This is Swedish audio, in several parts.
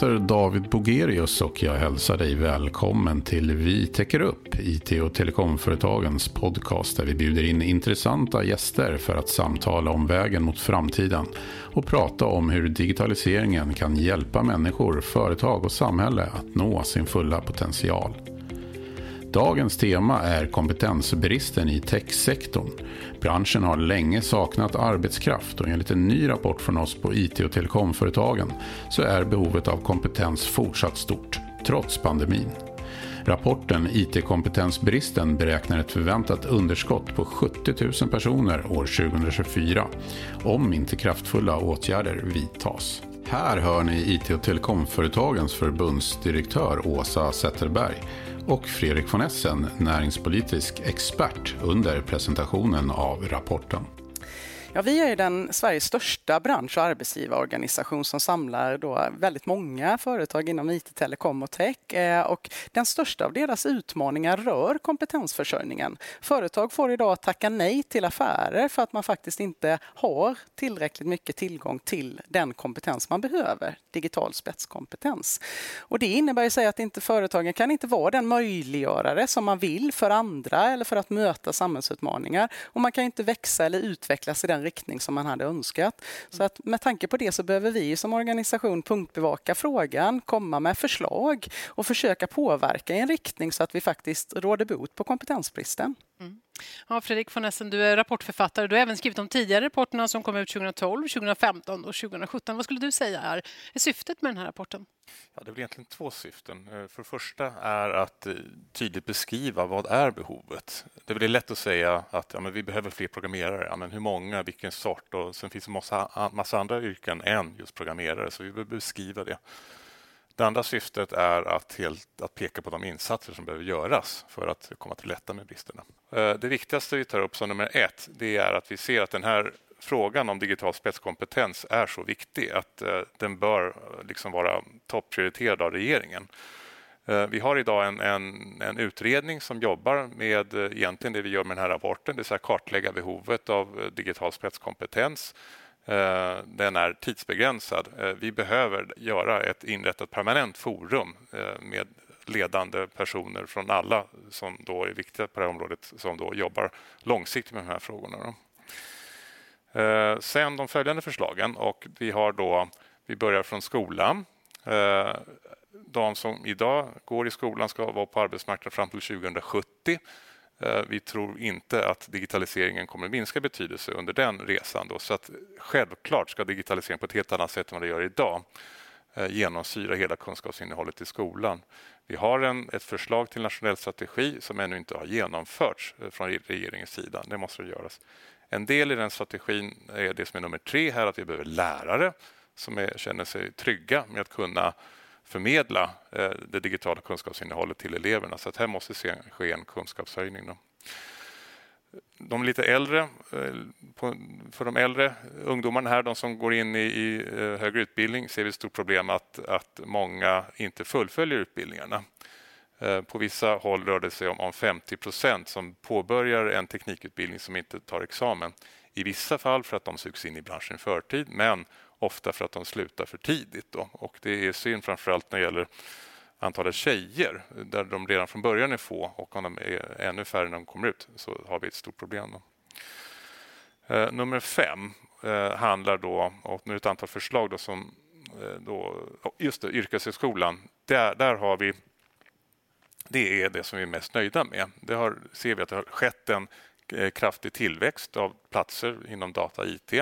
Jag heter David Bogerius och jag hälsar dig välkommen till Vi täcker upp, IT och telekomföretagens podcast där vi bjuder in intressanta gäster för att samtala om vägen mot framtiden och prata om hur digitaliseringen kan hjälpa människor, företag och samhälle att nå sin fulla potential. Dagens tema är kompetensbristen i techsektorn. Branschen har länge saknat arbetskraft och enligt en ny rapport från oss på IT och telekomföretagen så är behovet av kompetens fortsatt stort, trots pandemin. Rapporten IT-kompetensbristen beräknar ett förväntat underskott på 70 000 personer år 2024 om inte kraftfulla åtgärder vidtas. Här hör ni IT och telekomföretagens förbundsdirektör Åsa Zetterberg och Fredrik von Essen, näringspolitisk expert under presentationen av rapporten. Ja, vi är den Sveriges största bransch och arbetsgivarorganisation som samlar då väldigt många företag inom IT, telekom och tech. Eh, och den största av deras utmaningar rör kompetensförsörjningen. Företag får idag tacka nej till affärer för att man faktiskt inte har tillräckligt mycket tillgång till den kompetens man behöver, digital spetskompetens. Och det innebär i sig att inte företagen kan inte vara den möjliggörare som man vill för andra eller för att möta samhällsutmaningar. Och man kan inte växa eller utvecklas i den den riktning som man hade önskat. Så att med tanke på det så behöver vi som organisation punktbevaka frågan, komma med förslag och försöka påverka i en riktning så att vi faktiskt råder bot på kompetensbristen. Mm. Ja, Fredrik von Essen, du är rapportförfattare. Du har även skrivit de tidigare rapporterna som kom ut 2012, 2015 och 2017. Vad skulle du säga är, är syftet med den här rapporten? Ja, det är egentligen två syften. Eh, för det första är att eh, tydligt beskriva vad är behovet. Det är lätt att säga att ja, men vi behöver fler programmerare. Ja, men hur många, vilken sort? Och sen finns det en massa, massa andra yrken än just programmerare, så vi behöver beskriva det. Det andra syftet är att, helt, att peka på de insatser som behöver göras för att komma till rätta med bristerna. Eh, det viktigaste vi tar upp som nummer ett det är att vi ser att den här frågan om digital spetskompetens är så viktig att eh, den bör eh, liksom vara topprioriterad av regeringen. Vi har idag en, en, en, utredning som jobbar med egentligen det vi gör med den här rapporten, det vill säga kartlägga behovet av digital spetskompetens Eh, den är tidsbegränsad. Eh, vi behöver göra ett inrättat permanent forum eh, med ledande personer från alla som då är viktiga på det här området som då jobbar långsiktigt med de här frågorna. Sen de följande förslagen och vi har då, vi börjar från skolan. De som idag går i skolan ska vara på arbetsmarknaden fram till 2070. Eh, vi tror inte att digitaliseringen kommer att minska betydelse under den resan. Då. Så att självklart ska digitalisering på ett helt annat sätt än vad det gör idag eh, genomsyra hela kunskapsinnehållet i skolan. Vi har en, ett förslag till nationell strategi som ännu inte har genomförts eh, från regeringens sida. Det måste göras. En del i den strategin är det som är nummer tre här, att vi behöver lärare som är, känner sig trygga med att kunna förmedla eh, det digitala kunskapsinnehållet till eleverna. Så att här måste ske en kunskapshöjning. Då. De lite äldre, eh, för de äldre ungdomarna här, de som går in i, i eh, högre utbildning, ser vi ett stort problem att, att många inte fullföljer utbildningarna. På vissa håll rör det sig om, om 50 procent som påbörjar en teknikutbildning som inte tar examen. I vissa fall för att de sugs in i branschen i förtid, men ofta för att de slutar för tidigt. Då. Och det är synd framförallt när det gäller antalet tjejer där de redan från början är få och om de är ännu färre när de kommer ut så har vi ett stort problem. Då. Eh, nummer fem eh, handlar då, och nu ett antal förslag då som eh, då, just det, yrkeshögskolan. Där, där har vi det är det som vi är mest nöjda med. Det har, ser vi att det har skett en eh, kraftig tillväxt av platser inom data och IT.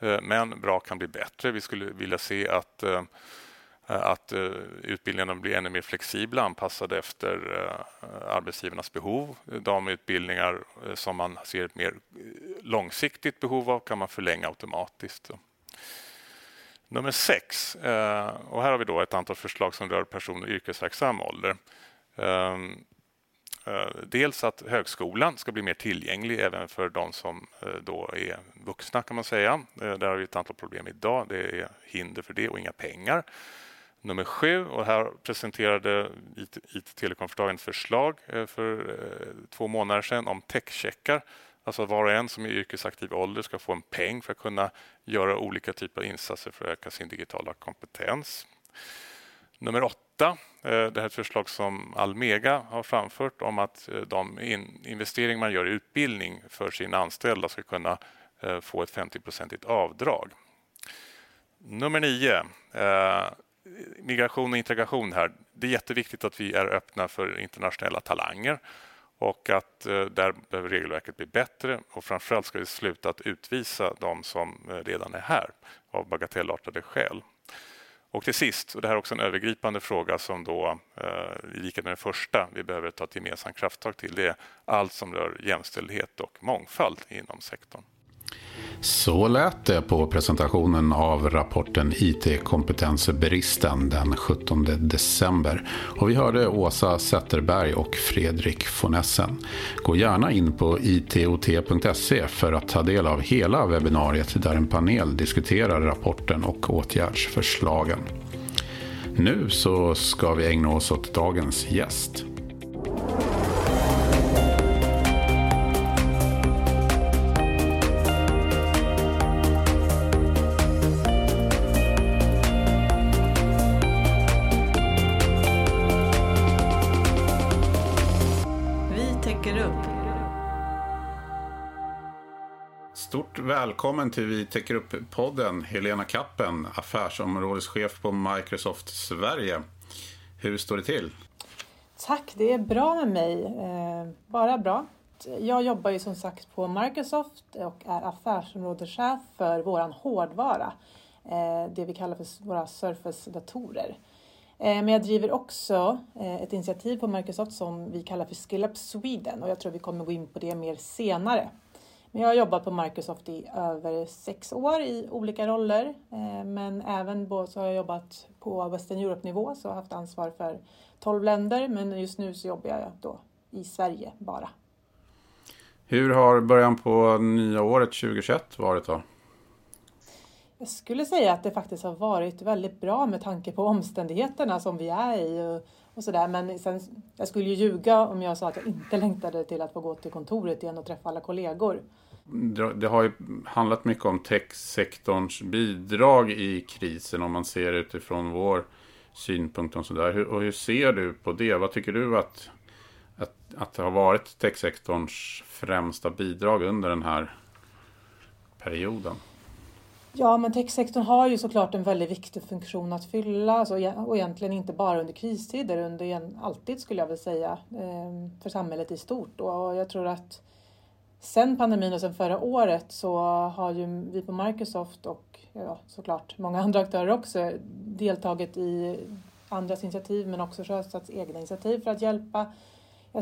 Eh, men bra kan bli bättre. Vi skulle vilja se att, eh, att eh, utbildningarna blir ännu mer flexibla, anpassade efter arbetsgivarnas behov. De utbildningar som man ser ett mer långsiktigt behov av kan man förlänga automatiskt. Nummer sex, och här har vi då ett antal förslag som rör personer i yrkesverksam ålder. Ehm, Eh, dels att högskolan ska bli mer tillgänglig även för de som eh, då är vuxna kan man säga. Eh, där har vi ett antal problem idag. Det är hinder för det och inga pengar. Nummer sju, och här presenterade IT Telekomföretagen ett förslag för två månader sedan om techcheckar. Alltså var och en som är i yrkesaktiv ålder ska få en peng för att kunna göra olika typer av insatser för att öka sin digitala kompetens. Nummer åtta, Eh, det här är ett förslag som Almega har framfört om att eh, de investeringar man gör i utbildning för sina anställda ska kunna eh, få ett 50-procentigt avdrag. Nummer nio, migration och integration här. Det är jätteviktigt att vi är öppna för internationella talanger och att där behöver regelverket bli bättre och framförallt ska vi sluta att utvisa de som redan är här av bagatellartade skäl. Och till sist, och det här är också en övergripande fråga som då eh, i likhet med den första vi behöver ta ett gemensamt krafttag till, det är allt som rör jämställdhet och mångfald inom sektorn. Så lät det på presentationen av rapporten IT-kompetensbristen den 17 december. Och vi hörde Åsa Zetterberg och Fredrik von Essen. Gå gärna in på itot.se för att ta del av hela webbinariet där en panel diskuterar rapporten och åtgärdsförslagen. Nu så ska vi ägna oss åt dagens gäst. Välkommen till Vi täcker upp-podden, Helena Kappen, affärsområdeschef på Microsoft Sverige. Hur står det till? Tack, det är bra med mig. Eh, bara bra. Jag jobbar ju som sagt på Microsoft och är affärsområdeschef för vår hårdvara. Eh, det vi kallar för våra Surface-datorer. Eh, men jag driver också ett initiativ på Microsoft som vi kallar för Skill Up Sweden och jag tror vi kommer gå in på det mer senare. Men jag har jobbat på Microsoft i över sex år i olika roller. Men även så har jag jobbat på Western Europe-nivå så jag har haft ansvar för 12 länder. Men just nu så jobbar jag då i Sverige bara. Hur har början på nya året 2021 varit då? Jag skulle säga att det faktiskt har varit väldigt bra med tanke på omständigheterna som vi är i och sådär. Men sen, jag skulle ju ljuga om jag sa att jag inte längtade till att få gå till kontoret igen och träffa alla kollegor. Det har ju handlat mycket om techsektorns bidrag i krisen om man ser utifrån vår synpunkt och sådär. Och hur ser du på det? Vad tycker du att, att, att det har varit techsektorns främsta bidrag under den här perioden? Ja, men techsektorn har ju såklart en väldigt viktig funktion att fylla alltså, och egentligen inte bara under kristider, under alltid skulle jag vilja säga, ehm, för samhället i stort. Och jag tror att sen pandemin och sen förra året så har ju vi på Microsoft och ja, såklart många andra aktörer också deltagit i andras initiativ men också sjösatts egna initiativ för att hjälpa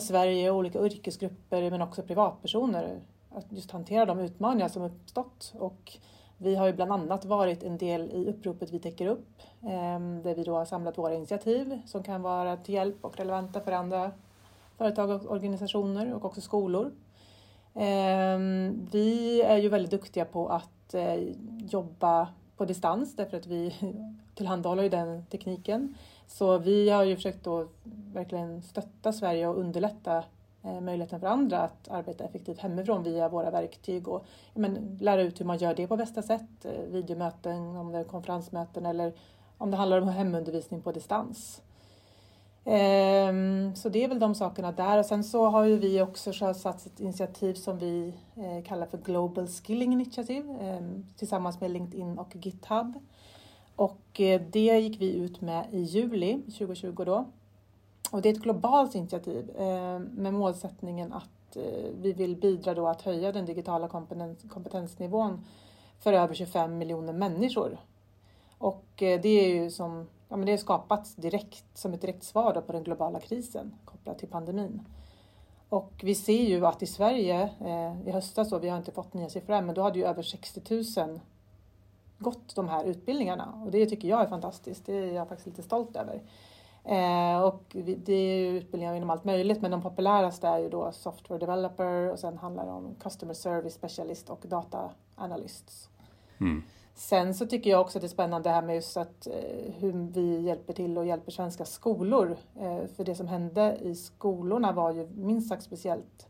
Sverige och olika yrkesgrupper men också privatpersoner att just hantera de utmaningar som uppstått. Och vi har ju bland annat varit en del i uppropet Vi täcker upp ehm, där vi då har samlat våra initiativ som kan vara till hjälp och relevanta för andra företag och organisationer och också skolor. Ehm, vi är ju väldigt duktiga på att eh, jobba på distans därför att vi tillhandahåller ju den tekniken. Så vi har ju försökt då verkligen stötta Sverige och underlätta Eh, möjligheten för andra att arbeta effektivt hemifrån via våra verktyg och men, lära ut hur man gör det på bästa sätt. Eh, videomöten, om det är konferensmöten eller om det handlar om hemundervisning på distans. Ehm, så det är väl de sakerna där. Och sen så har ju vi också sjösatt ett initiativ som vi eh, kallar för Global Skilling Initiative ehm, tillsammans med LinkedIn och GitHub. Och det gick vi ut med i juli 2020 då. Och det är ett globalt initiativ eh, med målsättningen att eh, vi vill bidra då att höja den digitala kompetensnivån för över 25 miljoner människor. Och eh, det är ju som, ja men det är skapats direkt som ett direkt svar på den globala krisen kopplat till pandemin. Och vi ser ju att i Sverige i höstas vi har inte fått nya siffror än, men då hade ju över 60 000 gått de här utbildningarna och det tycker jag är fantastiskt. Det är jag faktiskt lite stolt över. Och det är ju utbildningar inom allt möjligt men de populäraste är ju då software developer och sen handlar det om customer service specialist och data analysts. Mm. Sen så tycker jag också att det är spännande det här med just att hur vi hjälper till och hjälper svenska skolor. För det som hände i skolorna var ju minst sagt speciellt.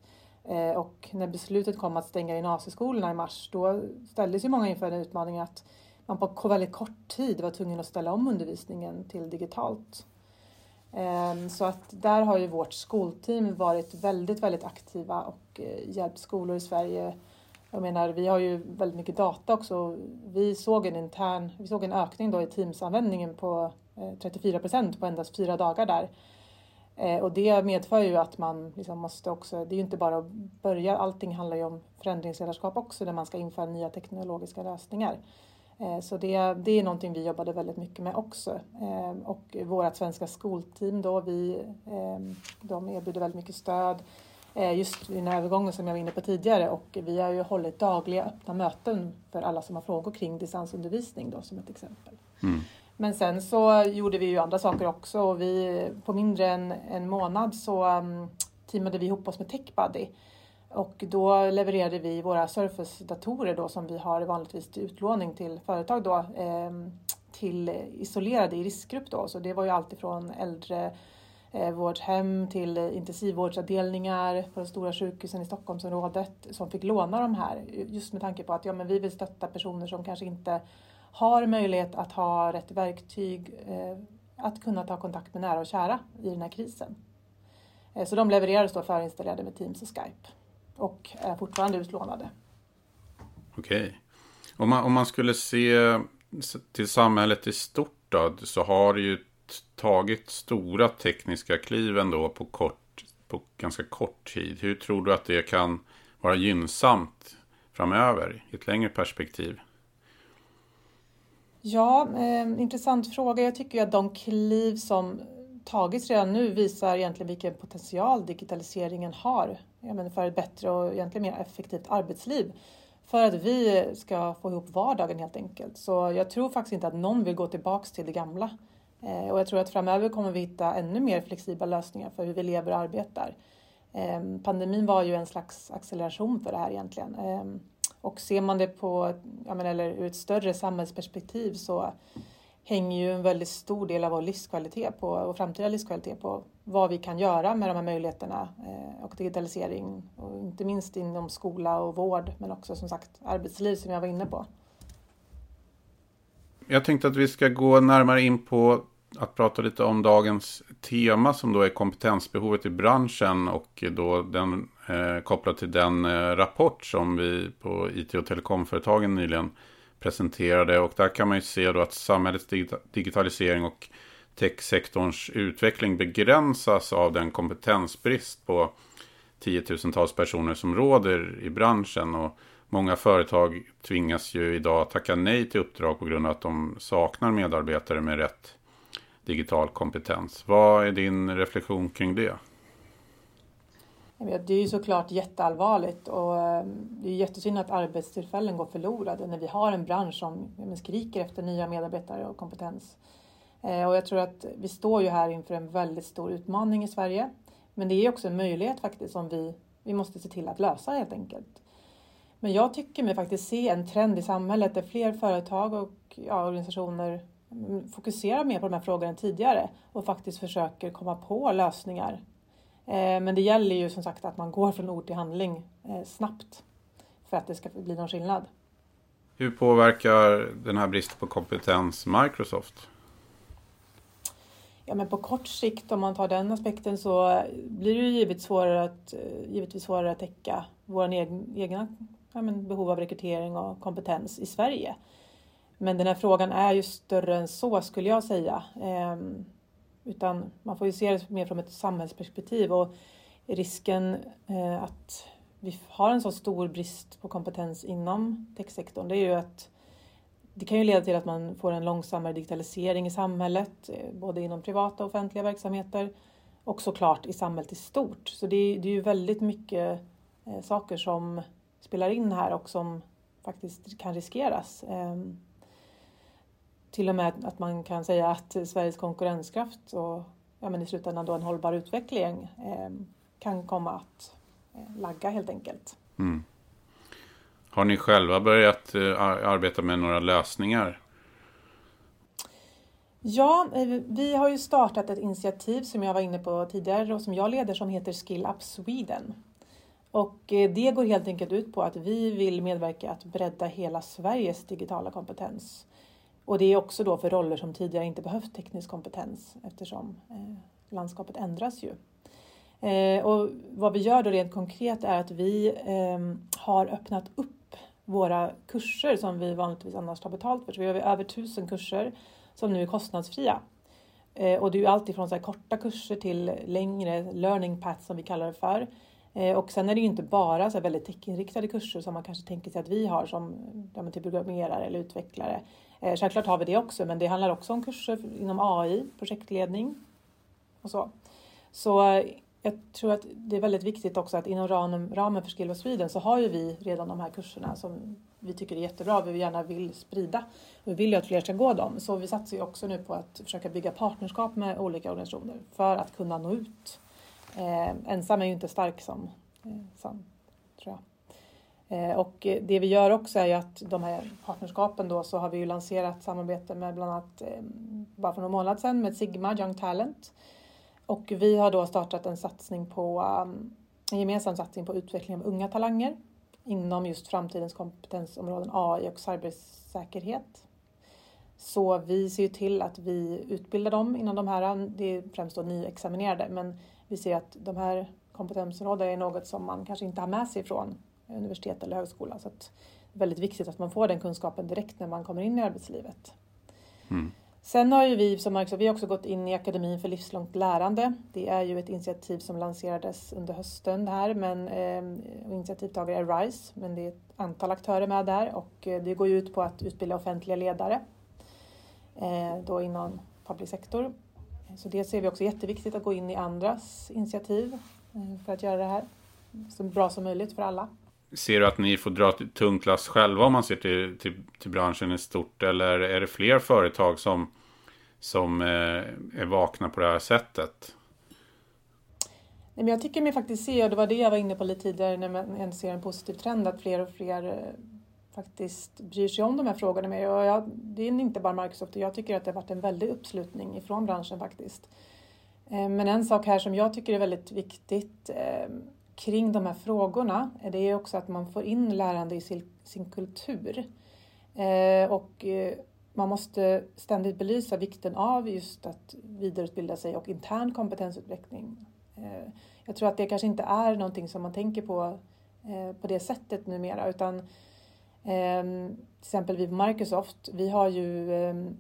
Och när beslutet kom att stänga gymnasieskolorna i mars då ställdes ju många inför en utmaning att man på väldigt kort tid var tvungen att ställa om undervisningen till digitalt. Ehm, så att där har ju vårt skolteam varit väldigt, väldigt aktiva och eh, hjälpt skolor i Sverige. Jag menar, vi har ju väldigt mycket data också. Vi såg en intern, vi såg en ökning då i Teams-användningen på eh, 34 procent på endast fyra dagar där. Eh, och det medför ju att man liksom måste också, det är ju inte bara att börja, allting handlar ju om förändringsledarskap också när man ska införa nya teknologiska lösningar. Eh, så det, det är någonting vi jobbade väldigt mycket med också. Eh, och vårt svenska skolteam då, vi, de erbjuder väldigt mycket stöd just i den här övergången som jag var inne på tidigare och vi har ju hållit dagliga öppna möten för alla som har frågor kring distansundervisning då som ett exempel. Mm. Men sen så gjorde vi ju andra saker också och vi, på mindre än en månad så um, teamade vi ihop oss med TechBuddy. Och då levererade vi våra Surface-datorer då som vi har vanligtvis till utlåning till företag då eh, till isolerade i riskgrupp då. Så det var ju alltifrån äldre eh, vårdhem till intensivvårdsavdelningar på de stora sjukhusen i Stockholmsområdet som fick låna de här just med tanke på att ja, men vi vill stötta personer som kanske inte har möjlighet att ha rätt verktyg eh, att kunna ta kontakt med nära och kära i den här krisen. Eh, så de levererades då förinstallerade med Teams och Skype och är fortfarande utlånade. Okej. Okay. Om, man, om man skulle se till samhället i stort då, så har det ju tagit stora tekniska kliv ändå på, kort, på ganska kort tid. Hur tror du att det kan vara gynnsamt framöver i ett längre perspektiv? Ja, eh, intressant fråga. Jag tycker att de kliv som tagits redan nu visar egentligen vilken potential digitaliseringen har menar, för ett bättre och egentligen mer effektivt arbetsliv. För att vi ska få ihop vardagen helt enkelt. Så jag tror faktiskt inte att någon vill gå tillbaks till det gamla. Eh, och jag tror att framöver kommer vi hitta ännu mer flexibla lösningar för hur vi lever och arbetar. Eh, pandemin var ju en slags acceleration för det här egentligen. Eh, och ser man det på, ja, men, eller ur ett större samhällsperspektiv så hänger ju en väldigt stor del av vår livskvalitet på, och framtida livskvalitet på vad vi kan göra med de här möjligheterna eh, och digitalisering. Och inte minst inom skola och vård men också som sagt arbetsliv som jag var inne på. Jag tänkte att vi ska gå närmare in på att prata lite om dagens tema som då är kompetensbehovet i branschen och då den eh, kopplat till den eh, rapport som vi på IT och telekomföretagen nyligen presenterade. Och där kan man ju se då att samhällets digitalisering och techsektorns utveckling begränsas av den kompetensbrist på tiotusentals personer som råder i branschen. Och många företag tvingas ju idag tacka nej till uppdrag på grund av att de saknar medarbetare med rätt digital kompetens. Vad är din reflektion kring det? Det är ju såklart jätteallvarligt och ehm, det är jättesynd att arbetstillfällen går förlorade när vi har en bransch som skriker efter nya medarbetare och kompetens. Eh, och jag tror att vi står ju här inför en väldigt stor utmaning i Sverige. Men det är också en möjlighet faktiskt som vi, vi måste se till att lösa helt enkelt. Men jag tycker mig faktiskt se en trend i samhället där fler företag och ja, organisationer fokuserar mer på de här frågorna än tidigare och faktiskt försöker komma på lösningar eh, men det gäller ju som sagt att man går från ord till handling eh, snabbt för att det ska bli någon skillnad. Hur påverkar den här bristen på kompetens Microsoft? Ja, men på kort sikt, om man tar den aspekten, så blir det ju givetvis svårare att, eh, givetvis svårare att täcka våra egna ja, behov av rekrytering och kompetens i Sverige. Men den här frågan är ju större än så skulle jag säga. Ehm, utan man får ju se det mer från ett samhällsperspektiv och risken eh, att vi har en så stor brist på kompetens inom techsektorn det är ju att det kan ju leda till att man får en långsammare digitalisering i samhället, eh, både inom privata och offentliga verksamheter och såklart i samhället i stort. Så det är, det är ju väldigt mycket eh, saker som spelar in här och som faktiskt kan riskeras. Ehm, till och med att man kan säga att Sveriges konkurrenskraft och ja, men i slutändan då en hållbar utveckling ehm, kan komma att eh, lagga helt enkelt. Mm. Har ni själva börjat eh, arbeta med några lösningar? Ja, eh, vi har ju startat ett initiativ som jag var inne på tidigare och som jag leder som heter Skill Up Sweden. Och eh, det går helt enkelt ut på att vi vill medverka att bredda hela Sveriges digitala kompetens. Och det är också då för roller som tidigare inte behövt teknisk kompetens eftersom landskapet ändras ju. Och vad vi gör då rent konkret är att vi ehm, har öppnat upp våra kurser som vi vanligtvis annars tar betalt för. Så vi har över tusen kurser som nu är kostnadsfria. Eh, och det är ju allt ifrån så korta kurser till längre learning paths som vi kallar det för. Eh, och sen är det ju inte bara så väldigt techinriktade kurser som man kanske tänker sig att vi har som ja, till programmerare eller utvecklare. Eh, självklart har vi det också, men det handlar också om kurser inom AI, projektledning och så. Så jag tror att det är väldigt viktigt också att inom ramen, ramen för Skill of Sweden så har ju vi redan de här kurserna som vi tycker är jättebra och vi gärna vill sprida. Vi vill ju att fler ska gå dem. Så vi satsar ju också nu på att försöka bygga partnerskap med olika organisationer för att kunna nå ut. Eh, ensam är ju inte stark som, eh, som tror jag. Eh, och det vi gör också är ju att de här partnerskapen då så har vi ju lanserat samarbete med bland annat eh, bara för några månader sedan med Sigma Young Talent och vi har då startat en satsning på um, en gemensam satsning på utveckling av unga talanger inom just framtidens kompetensområden AI och cybersäkerhet. Så vi ser ju till att vi utbildar dem inom de här, det är främst då nyexaminerade, men vi ser att de här kompetensområdena är något som man kanske inte har med sig från universitet eller högskola. Så det är väldigt viktigt att man får den kunskapen direkt när man kommer in i arbetslivet. Mm. Sen har ju vi som Marcus, vi har också gått in i Akademin för livslångt lärande. Det är ju ett initiativ som lanserades under hösten här, men eh, initiativtagare är RISE, men det är ett antal aktörer med där och eh, det går ju ut på att utbilda offentliga ledare eh, då inom public sector. Så det ser vi också jätteviktigt att gå in i andras initiativ eh, för att göra det här så bra som möjligt för alla. Ser du att ni får dra ett tungt lass själva om man ser till, till, till branschen i stort? Eller är det fler företag som, som eh, är vakna på det här sättet? Nej, men jag tycker mig faktiskt se, och det var det jag var inne på lite tidigare, när man ser en positiv trend, att fler och fler eh, faktiskt bryr sig om de här frågorna mer. Jag, det är inte bara Microsoft, jag tycker att det har varit en väldig uppslutning ifrån branschen faktiskt. Eh, men en sak här som jag tycker är väldigt viktigt eh, kring de här frågorna eh, det är också att man får in lärande i sin, sin kultur. Eh, och eh, man måste ständigt belysa vikten av just att vidareutbilda sig och intern kompetensutveckling. Eh, jag tror att det kanske inte är någonting som man tänker på eh, på det sättet numera utan ehm, till exempel vi på Microsoft, vi har ju ehm,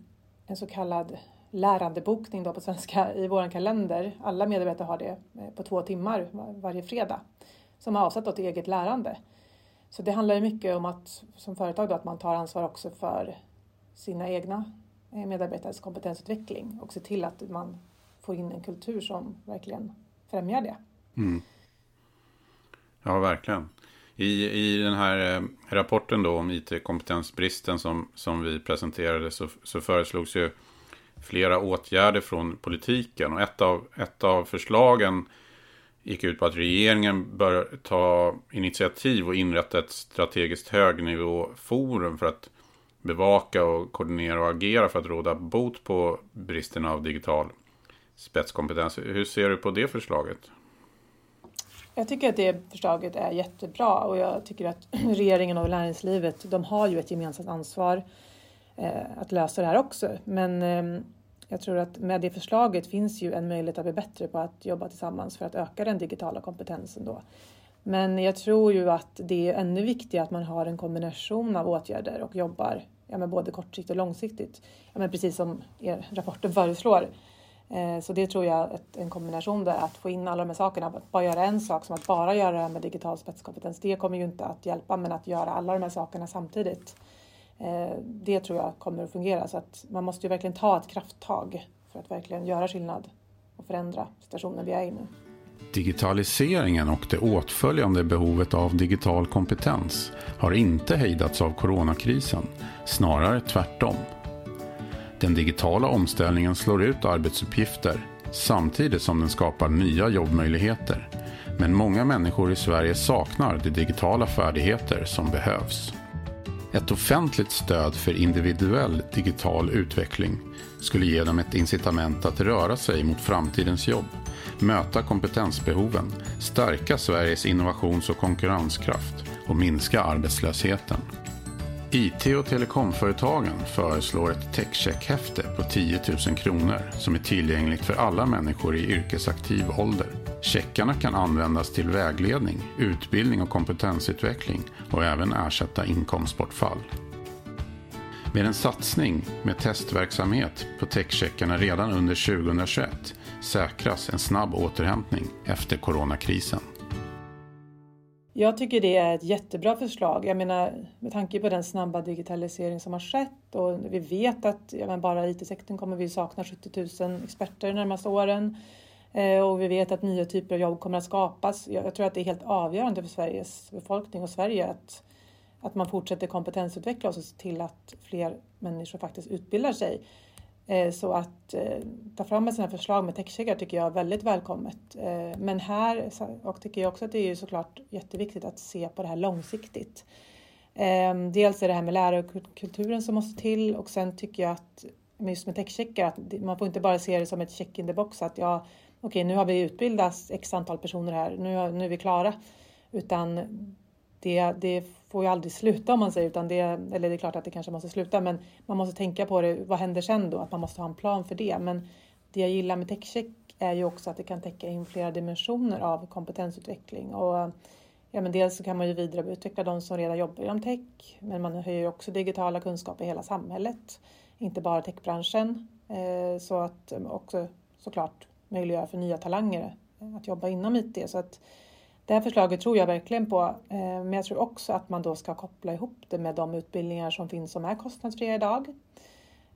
en så kallad lärandebokning då på svenska i vår kalender. Alla medarbetare har det eh, på två timmar varje fredag som är avsatt till eget lärande. Så det handlar ju mycket om att som företag då, att man tar ansvar också för sina egna eh, medarbetares kompetensutveckling och se till att man får in en kultur som verkligen främjar det. Mm. Ja, verkligen. I, I den här eh, rapporten då om IT-kompetensbristen som, som vi presenterade så, så föreslogs ju flera åtgärder från politiken. Och ett av, ett av förslagen gick ut på att regeringen bör ta initiativ och inrätta ett strategiskt högnivåforum för att bevaka och koordinera och agera för att råda bot på bristen av digital spetskompetens. Hur ser du på det förslaget? Jag tycker att det förslaget är jättebra och jag tycker att regeringen och näringslivet de har ju ett gemensamt ansvar eh, att lösa det här också. Men ehm, jag tror att med det förslaget finns ju en möjlighet att bli bättre på att jobba tillsammans för att öka den digitala kompetensen då. Men jag tror ju att det är ännu viktigare att man har en kombination av åtgärder och jobbar ja, med både kortsiktigt och långsiktigt. Ja, men precis som er rapporten föreslår. Eh, så det tror jag att en kombination där, att få in alla de här sakerna. Att bara göra en sak som att bara göra det här med digital spetskompetens, det kommer ju inte att hjälpa. Men att göra alla de här sakerna samtidigt Eh, det tror jag kommer att fungera. Så att man måste ju verkligen ta ett krafttag för att verkligen göra skillnad och förändra situationen vi är i nu. Digitaliseringen och det åtföljande behovet av digital kompetens har inte hejdats av coronakrisen, snarare tvärtom. Den digitala omställningen slår ut arbetsuppgifter samtidigt som den skapar nya jobbmöjligheter. Men många människor i Sverige saknar de digitala färdigheter som behövs. Ett offentligt stöd för individuell digital utveckling skulle ge dem ett incitament att röra sig mot framtidens jobb, möta kompetensbehoven, stärka Sveriges innovations och konkurrenskraft och minska arbetslösheten. IT och telekomföretagen föreslår ett techcheckhäfte på 10 000 kronor som är tillgängligt för alla människor i yrkesaktiv ålder. Checkarna kan användas till vägledning, utbildning och kompetensutveckling och även ersätta inkomstbortfall. Med en satsning med testverksamhet på techcheckarna redan under 2021 säkras en snabb återhämtning efter coronakrisen. Jag tycker det är ett jättebra förslag. Jag menar med tanke på den snabba digitalisering som har skett och vi vet att ja, bara IT-sektorn kommer vi sakna 70 000 experter de närmaste åren. Eh, och vi vet att nya typer av jobb kommer att skapas. Jag, tror att det är helt avgörande för Sveriges befolkning och Sverige att, att man fortsätter kompetensutveckla och se till att fler människor faktiskt utbildar sig. Eh, så att eh, ta fram ett sådant här förslag med techcheckar tycker jag är väldigt välkommet. Men här och tycker jag också att det är såklart jätteviktigt att se på det här långsiktigt. Dels är det här med lärarkulturen som måste till och sen tycker jag att just med techcheckar att man får inte bara se det som ett check in the box att jag okej, okay, nu har vi utbildat x antal personer här, nu, nu är vi klara. Utan det, det får ju aldrig sluta om man säger, utan det, eller det är klart att det kanske måste sluta, men man måste tänka på det. Vad händer sen då? Att man måste ha en plan för det. Men det jag gillar med TechCheck är ju också att det kan täcka in flera dimensioner av kompetensutveckling. Och, ja, men dels så kan man ju vidareutveckla de som redan jobbar inom tech, men man höjer också digitala kunskaper i hela samhället, inte bara techbranschen. Eh, så att också såklart möjliggöra för nya talanger eh, att jobba inom IT. Så att det här förslaget tror jag verkligen på, eh, men jag tror också att man då ska koppla ihop det med de utbildningar som finns som är kostnadsfria idag.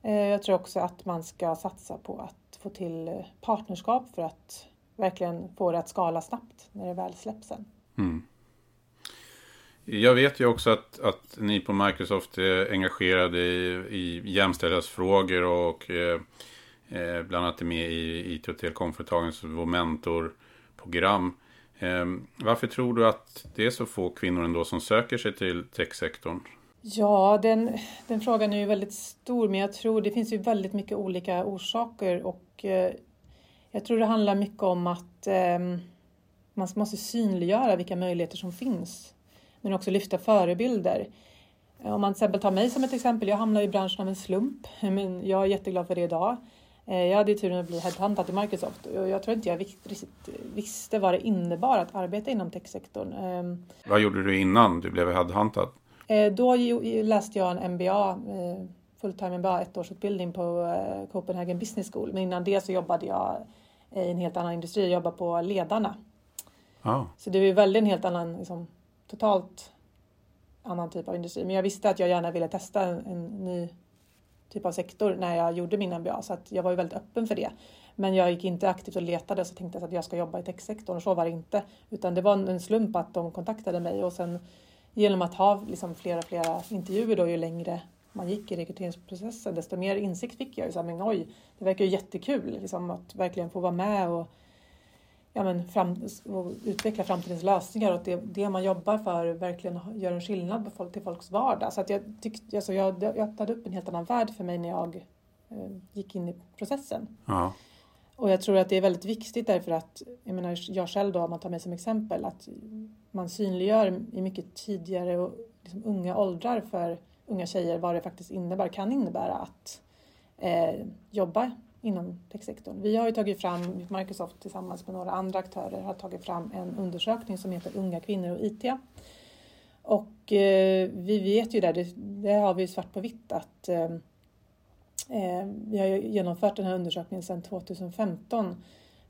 Eh, jag tror också att man ska satsa på att få till partnerskap för att verkligen få det att skala snabbt när det väl släpps sen. Mm. Jag vet ju också att, att ni på Microsoft är engagerade i, i jämställdhetsfrågor och eh, eh bland annat är med i IT och telekomföretagens vår mentorprogram. Eh, varför tror du att det är så få kvinnor ändå som söker sig till techsektorn? Ja, den, den frågan är ju väldigt stor, men jag tror det finns ju väldigt mycket olika orsaker och eh, jag tror det handlar mycket om att eh, man måste synliggöra vilka möjligheter som finns, men också lyfta förebilder. Om man till exempel tar mig som ett exempel, jag hamnade i branschen av en slump, men jag är jätteglad för det idag. Eh, jag hade ju turen att bli headhuntad till Microsoft och jag tror inte jag visste vad det innebar att arbeta inom techsektorn. Ehm, vad gjorde du innan du blev headhuntad? Eh, då läste jag en MBA, eh, fulltime MBA, ettårsutbildning på Copenhagen Business School. Men innan det så jobbade jag i en helt annan industri, jag jobbade på Ledarna. Ah. Så det är väldigt en helt annan, liksom, totalt annan typ av industri. Men jag visste att jag gärna ville testa en, en ny typ av sektor när jag gjorde min MBA så att jag var ju väldigt öppen för det. Men jag gick inte aktivt och letade så tänkte jag att jag ska jobba i techsektorn och så var det inte. Utan det var en slump att de kontaktade mig och sen genom att ha liksom flera, flera intervjuer då ju längre man gick i rekryteringsprocessen desto mer insikt fick jag. Så här, men oj, det verkar ju jättekul liksom, att verkligen få vara med och ja, men fram, och utveckla framtidens lösningar och att det, det man jobbar för verkligen gör en skillnad på folk, till folks vardag. Så att jag, tyckte, alltså jag, jag öppnade upp en helt annan värld för mig när jag eh, gick in i processen. Ja. Och jag tror att det är väldigt viktigt därför att, jag menar jag själv då om man tar mig som exempel, att man synliggör i mycket tidigare och liksom unga åldrar för unga tjejer vad det faktiskt innebär, kan innebära att eh, jobba inom techsektorn. Vi har ju tagit fram, Microsoft tillsammans med några andra aktörer har tagit fram en undersökning som heter Unga kvinnor och IT. Och eh, vi vet ju där, det, det, har vi svart på vitt att eh, eh vi har genomfört den här undersökningen sedan 2015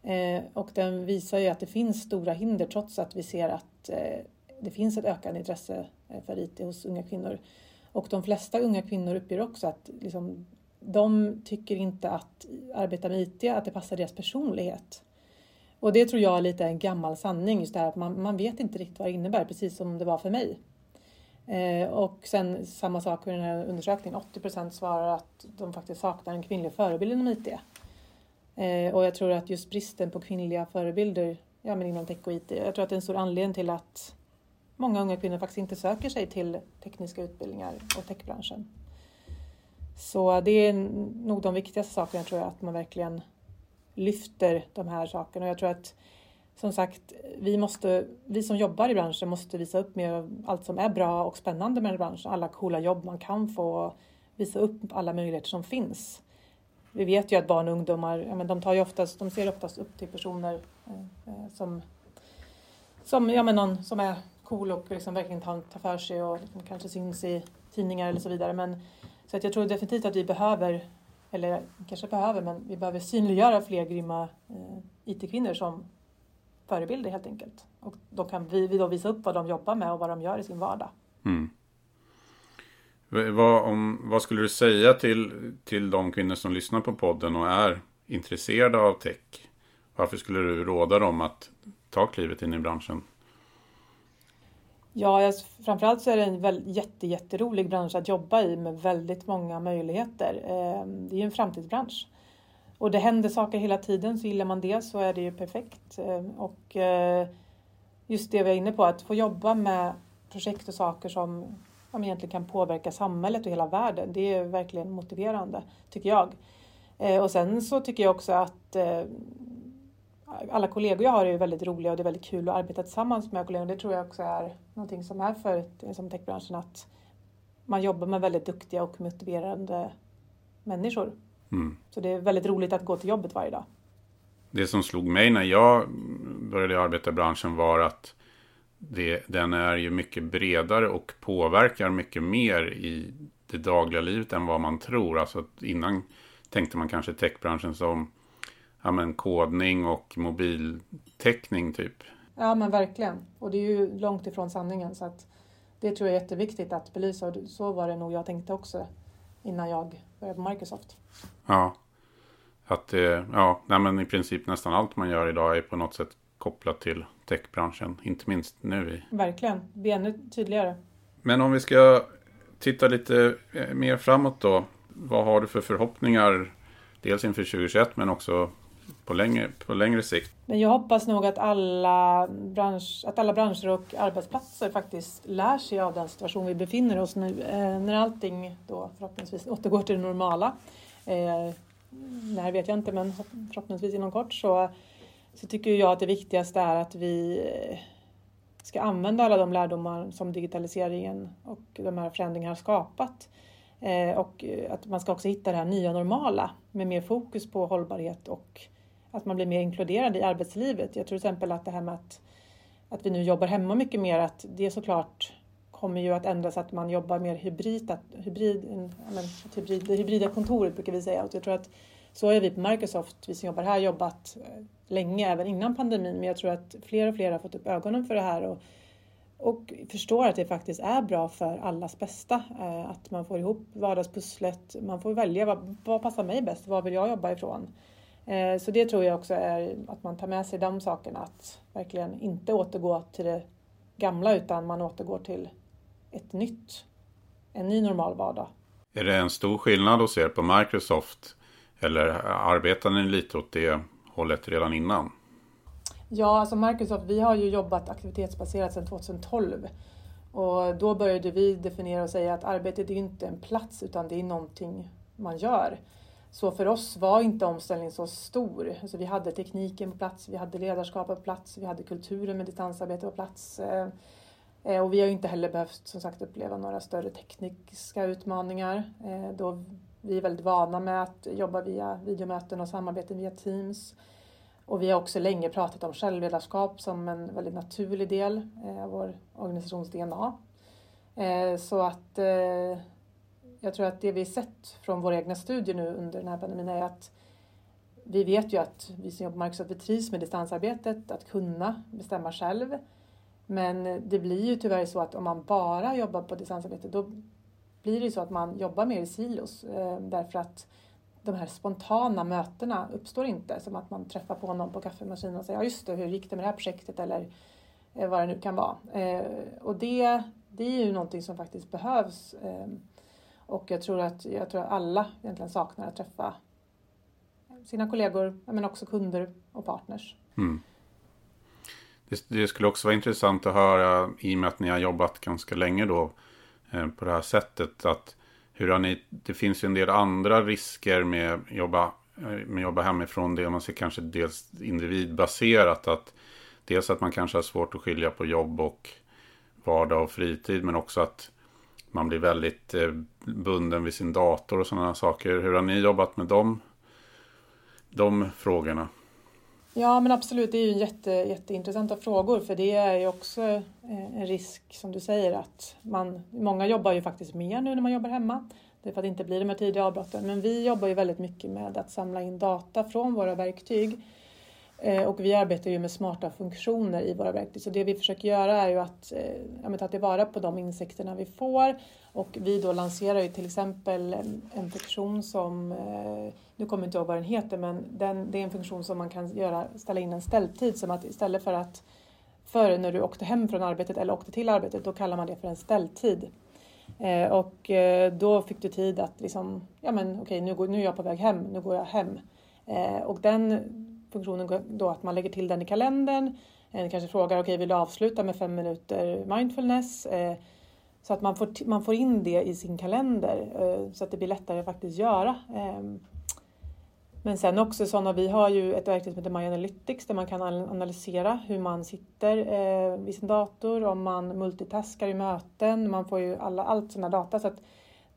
eh, och den visar ju att det finns stora hinder trots att vi ser att eh, det finns ett ökande intresse eh, för IT hos unga kvinnor. Och de flesta unga kvinnor uppger också att liksom, de tycker inte att arbeta med IT, att det passar deras personlighet. Och det tror jag är lite en gammal sanning, just det här att man, man vet inte riktigt vad det innebär, precis som det var för mig. Eh, och sen samma sak med den här undersökningen, 80 procent svarar att de faktiskt saknar en kvinnlig förebild inom IT. Eh, och jag tror att just bristen på kvinnliga förebilder ja, men inom tech och IT, jag tror att det är en stor anledning till att många unga kvinnor faktiskt inte söker sig till tekniska utbildningar och techbranschen. Så det är nog de viktigaste sakerna tror jag, att man verkligen lyfter de här sakerna. Och jag tror att som sagt, vi, måste, vi som jobbar i branschen måste visa upp mer av allt som är bra och spännande med branschen. Alla coola jobb man kan få. Visa upp alla möjligheter som finns. Vi vet ju att barn och ungdomar, ja, men de, tar ju oftast, de ser oftast upp till personer eh, eh som, som, ja, men någon som är cool och liksom verkligen tar, tar för sig och liksom kanske syns i tidningar eller så vidare. Men, så att jag tror definitivt att vi behöver, eller kanske behöver, men vi behöver synliggöra fler grymma eh, IT-kvinnor som förebilder helt enkelt. Och då kan vi, vi då visa upp vad de jobbar med och vad de gör i sin vardag. Mm. Vad, om, vad skulle du säga till, till de kvinnor som lyssnar på podden och är intresserade av tech? Varför skulle du råda dem att ta klivet in i branschen? Ja, framförallt så är det en väl, jätte, jätterolig bransch att jobba i med väldigt många möjligheter. Ehm, det är ju en framtidsbransch. Och det händer saker hela tiden, så gillar man det så är det ju perfekt. Ehm, och eh, just det vi är inne på, att få jobba med projekt och saker som egentligen kan påverka samhället och hela världen. Det är verkligen motiverande, tycker jag. Ehm, och sen så tycker jag också att eh, alla kollegor jag har är väldigt roliga och det är väldigt kul att arbeta tillsammans med kollegor. Det tror jag också är någonting som är för som techbranschen, att man jobbar med väldigt duktiga och motiverande människor. Mm. Så det är väldigt roligt att gå till jobbet varje dag. Det som slog mig när jag började arbeta i branschen var att det, den är ju mycket bredare och påverkar mycket mer i det dagliga livet än vad man tror. Alltså innan tänkte man kanske techbranschen som ja, men, kodning och mobiltäckning typ. Ja men verkligen. Och det är ju långt ifrån sanningen. Så att det tror jag är jätteviktigt att belysa. Och så var det nog jag tänkte också innan jag började på Microsoft. Ja. Att ja, nej, men i princip nästan allt man gör idag är på något sätt kopplat till techbranschen. Inte minst nu. I. Verkligen. Det blir ännu tydligare. Men om vi ska titta lite eh, mer framåt då. Vad har du för förhoppningar? Dels inför 2021 men också på längre, på längre sikt. Men jag hoppas nog att alla, bransch, att alla branscher och arbetsplatser faktiskt lär sig av den situation vi befinner oss nu. Eh, när allting då förhoppningsvis återgår till det normala. Eh, när vet jag inte men förhoppningsvis inom kort så, så tycker jag att det viktigaste är att vi eh, ska använda alla de lärdomar som digitaliseringen och de här förändringarna har skapat. Eh, och att man ska också hitta det här nya normala med mer fokus på hållbarhet och att man blir mer inkluderad i arbetslivet. Jag tror till exempel att det här med att, att vi nu jobbar hemma mycket mer, att det såklart kommer ju att ändras att man jobbar mer hybrid, att, hybrid, men, hybrid det hybrida kontoret brukar vi säga. Och jag tror att så har vi på Microsoft, vi som jobbar här, jobbat eh, länge, även innan pandemin. Men jag tror att fler och fler har fått upp ögonen för det här och, och förstår att det faktiskt är bra för allas bästa. Eh, att man får ihop vardagspusslet, man får välja vad, vad passar mig bäst, vad vill jag jobba ifrån? Eh, så det tror jag också är att man tar med sig de sakerna, att verkligen inte återgå till det gamla utan man återgår till ett nytt, en ny normal vardag. Är det en stor skillnad hos er på Microsoft eller arbetar ni lite åt det hållet redan innan? Ja, alltså Microsoft, vi har ju jobbat aktivitetsbaserat sedan 2012 och då började vi definiera och säga att arbetet är inte en plats utan det är någonting man gör. Så för oss var inte omställningen så stor. Alltså vi hade tekniken på plats, vi hade ledarskapet på plats, vi hade kulturen med distansarbete på plats. Eh, eh, och vi har inte heller behövt som sagt uppleva några större tekniska utmaningar. Eh, då vi är väldigt vana med att jobba via videomöten och samarbeten via Teams. Och vi har också länge pratat om självledarskap som en väldigt naturlig del av vår organisations DNA. Så att jag tror att det vi sett från våra egna studier nu under den här pandemin är att vi vet ju att vi som jobbar på Microsoft vi trivs med distansarbetet, att kunna bestämma själv. Men det blir ju tyvärr så att om man bara jobbar på distansarbete då blir det ju så att man jobbar mer i silos eh, därför att de här spontana mötena uppstår inte. Som att man träffar på någon på kaffemaskinen och säger ja just det, hur gick det med det här projektet eller eh, vad det nu kan vara. Eh, och det, det är ju någonting som faktiskt behövs och jag tror att, jag tror att alla egentligen saknar att träffa sina kollegor men också kunder och partners. Mm. Det, det, skulle också vara intressant att höra, i och med att ni har jobbat ganska länge då eh, på det här sättet, att hur har ni, det finns ju en del andra risker med att jobba, eh, med jobba hemifrån. Det man ser kanske dels individbaserat, att dels att man kanske har svårt att skilja på jobb och vardag och fritid, men också att man blir väldigt eh, bunden vid sin dator och sådana saker. Hur har ni jobbat med dem, de frågorna? Ja men absolut, det är ju jätte, jätteintressanta frågor för det är ju också eh, en risk som du säger att man, många jobbar ju faktiskt mer nu när man jobbar hemma. Det är för att det inte blir de här tidiga avbrotten. Men vi jobbar ju väldigt mycket med att samla in data från våra verktyg Eh, Eh, och vi arbetar ju med smarta funktioner i våra verktyg. Så det vi försöker göra är ju att eh, ja, ta tillvara på de insikterna vi får. Och vi då lanserar ju till exempel en, en funktion som, eh, nu kommer jag inte ihåg vad den heter, men den, det är en funktion som man kan göra, ställa in en ställtid. Som att istället för att förr när du åkte hem från arbetet eller åkte till arbetet, då kallar man det för en ställtid. Eh, och eh, då fick du tid att liksom, ja men okej nu, nu är jag på väg hem, nu går jag hem. Eh, och den funktionen då att man lägger till den i kalendern. En kanske frågar, okej okay, vill du avsluta med fem minuter mindfulness? Eh, så att man får, man får in det i sin kalender eh, så att det blir lättare att faktiskt göra. Ehm, men sen också sådana, vi har ju ett verktyg som heter My Analytics där man kan analysera hur man sitter eh, vid sin dator, om man multitaskar i möten, man får ju alla, allt sådana data. Så att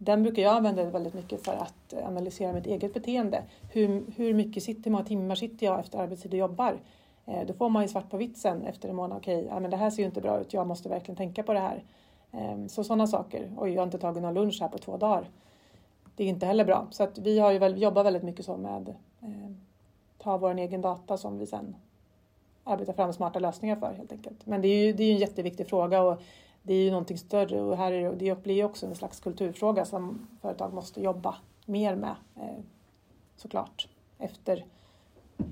den brukar jag använda väldigt mycket för att eh, analysera mitt eget beteende. Hur, hur mycket sitter, hur många timmar sitter jag efter arbetstid och jobbar? Eh, då får man ju svart på vitt sen efter en månad. Okej, okay, ja, men det här ser ju inte bra ut. Jag måste verkligen tänka på det här. Eh, så sådana saker. Oj, jag har inte tagit någon lunch här på två dagar. Det är inte heller bra. Så att vi har ju väl, jobbar väldigt mycket så med eh, ta vår egen data som vi sen arbetar fram smarta lösningar för helt enkelt. Men det är ju det är en jätteviktig fråga och det är ju någonting större och här är det, det blir också en slags kulturfråga som företag måste jobba mer med eh, såklart efter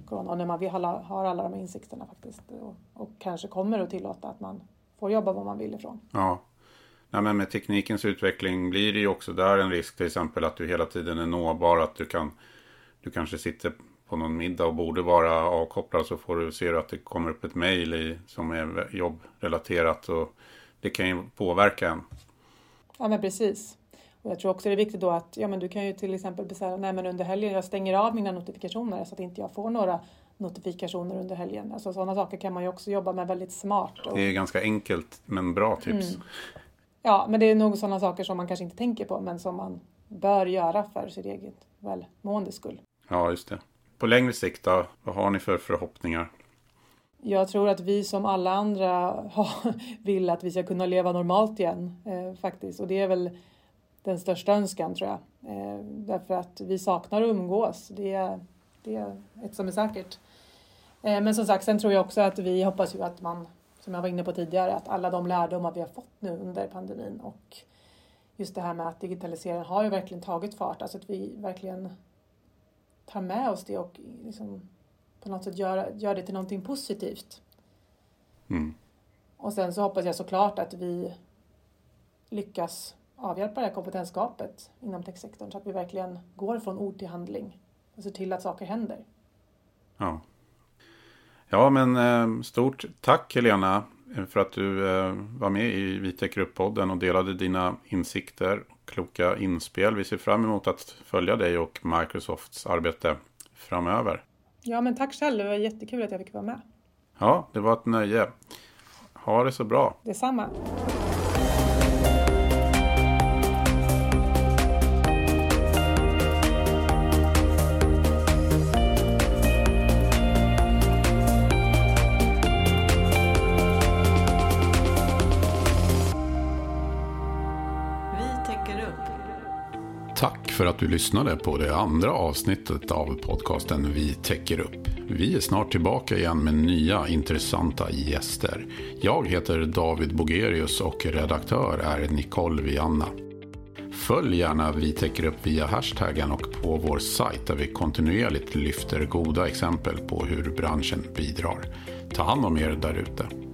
corona och när man har alla de här insikterna faktiskt och, och kanske kommer att tillåta att man får jobba var man vill ifrån. Ja. Nej, men med teknikens utveckling blir det ju också där en risk till exempel att du hela tiden är nåbar, att du kan du kanske sitter på någon middag och borde vara avkopplad så får du se att det kommer upp ett mejl som är jobbrelaterat och det kan ju påverka en. Ja men precis. Och jag tror också det är viktigt då att ja, men du kan ju till exempel säga nej men under helgen jag stänger av mina notifikationer så att inte jag får några notifikationer under helgen. Alltså sådana saker kan man ju också jobba med väldigt smart. Och... Det är ganska enkelt men bra tips. Mm. Ja, men det är nog sådana saker som man kanske inte tänker på men som man bör göra för sitt eget välmåendes skull. Ja, just det. På längre sikt då, vad har ni för förhoppningar? Jag tror att vi som alla andra vill att vi ska kunna leva normalt igen eh, faktiskt. Och det är väl den största önskan tror jag. Eh, därför att vi saknar att umgås. Det är, det är ett som är säkert. Eh, men som sagt, sen tror jag också att vi hoppas ju att man, som jag var inne på tidigare, att alla de lärdomar vi har fått nu under pandemin och just det här med att digitaliseringen har ju verkligen tagit fart. Alltså att vi verkligen tar med oss det och liksom på något sätt göra, göra det till någonting positivt. Mm. Och sen så hoppas jag såklart att vi lyckas avhjälpa det här kompetensgapet inom techsektorn så att vi verkligen går från ord till handling och ser till att saker händer. Ja, ja men eh, stort tack Helena för att du eh, var med i Vitec Grupp-podden och delade dina insikter och kloka inspel. Vi ser fram emot att följa dig och Microsofts arbete framöver. Ja, men tack själv. Det var jättekul att jag fick vara med. Ja, det var ett nöje. Ha det så bra. Detsamma. För att du lyssnade på det andra avsnittet av podcasten Vi täcker upp. Vi är snart tillbaka igen med nya intressanta gäster. Jag heter David Bogerius och redaktör är Nicole Vianna. Följ gärna Vi täcker upp via hashtaggen och på vår sajt där vi kontinuerligt lyfter goda exempel på hur branschen bidrar. Ta hand om er därute.